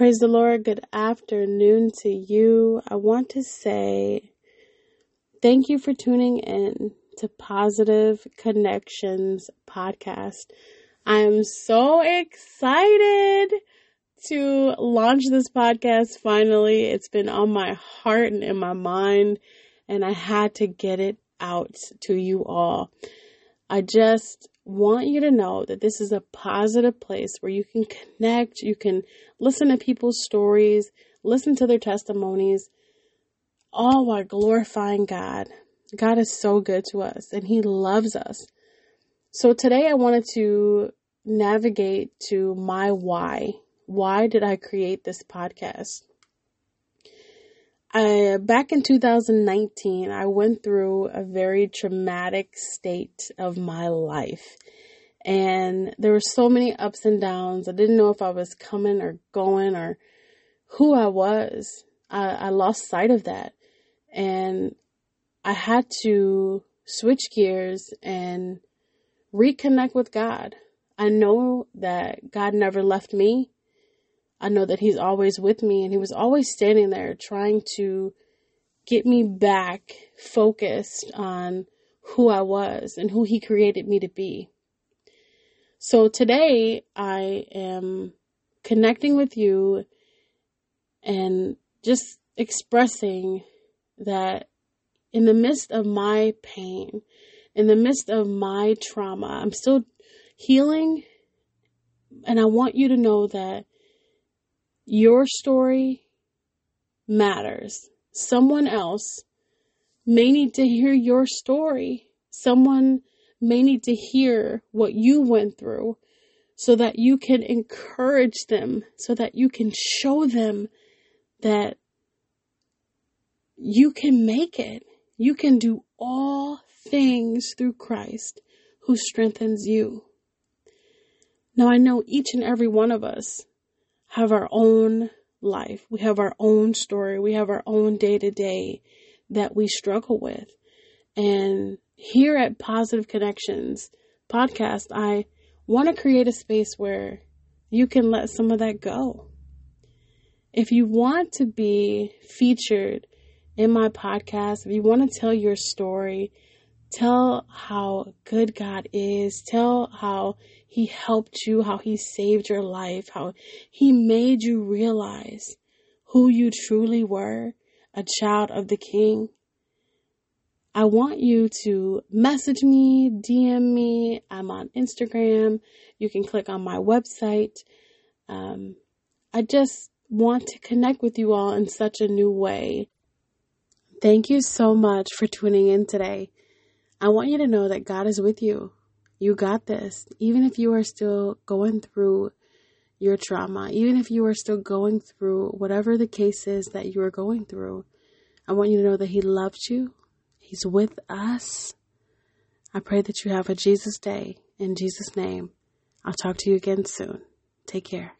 Praise the Lord. Good afternoon to you. I want to say thank you for tuning in to Positive Connections podcast. I am so excited to launch this podcast finally. It's been on my heart and in my mind, and I had to get it out to you all. I just want you to know that this is a positive place where you can connect, you can listen to people's stories, listen to their testimonies, all while glorifying God. God is so good to us and He loves us. So today I wanted to navigate to my why. Why did I create this podcast? I, back in 2019, I went through a very traumatic state of my life. And there were so many ups and downs. I didn't know if I was coming or going or who I was. I, I lost sight of that. And I had to switch gears and reconnect with God. I know that God never left me. I know that He's always with me and He was always standing there trying to get me back focused on who I was and who He created me to be. So today I am connecting with you and just expressing that in the midst of my pain, in the midst of my trauma, I'm still healing. And I want you to know that your story matters. Someone else may need to hear your story. Someone may need to hear what you went through so that you can encourage them, so that you can show them that you can make it. You can do all things through Christ who strengthens you. Now I know each and every one of us have our own life. We have our own story. We have our own day to day that we struggle with. And here at Positive Connections podcast, I want to create a space where you can let some of that go. If you want to be featured in my podcast, if you want to tell your story, tell how good God is, tell how He helped you, how He saved your life, how He made you realize who you truly were, a child of the King. I want you to message me, DM me. I'm on Instagram. You can click on my website. Um, I just want to connect with you all in such a new way. Thank you so much for tuning in today. I want you to know that God is with you. You got this. Even if you are still going through your trauma, even if you are still going through whatever the case is that you are going through, I want you to know that He loves you. He's with us. I pray that you have a Jesus day. In Jesus' name, I'll talk to you again soon. Take care.